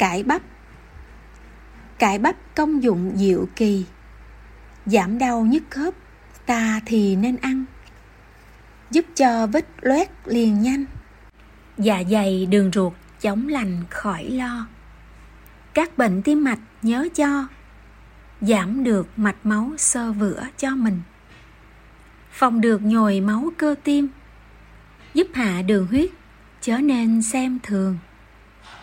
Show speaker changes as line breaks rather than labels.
cải bắp. Cải bắp công dụng diệu kỳ. Giảm đau nhức khớp, ta thì nên ăn. Giúp cho vết loét liền nhanh. Dạ dày đường ruột chống lành khỏi lo. Các bệnh tim mạch nhớ cho. Giảm được mạch máu sơ vữa cho mình. Phòng được nhồi máu cơ tim. Giúp hạ đường huyết, chớ nên xem thường.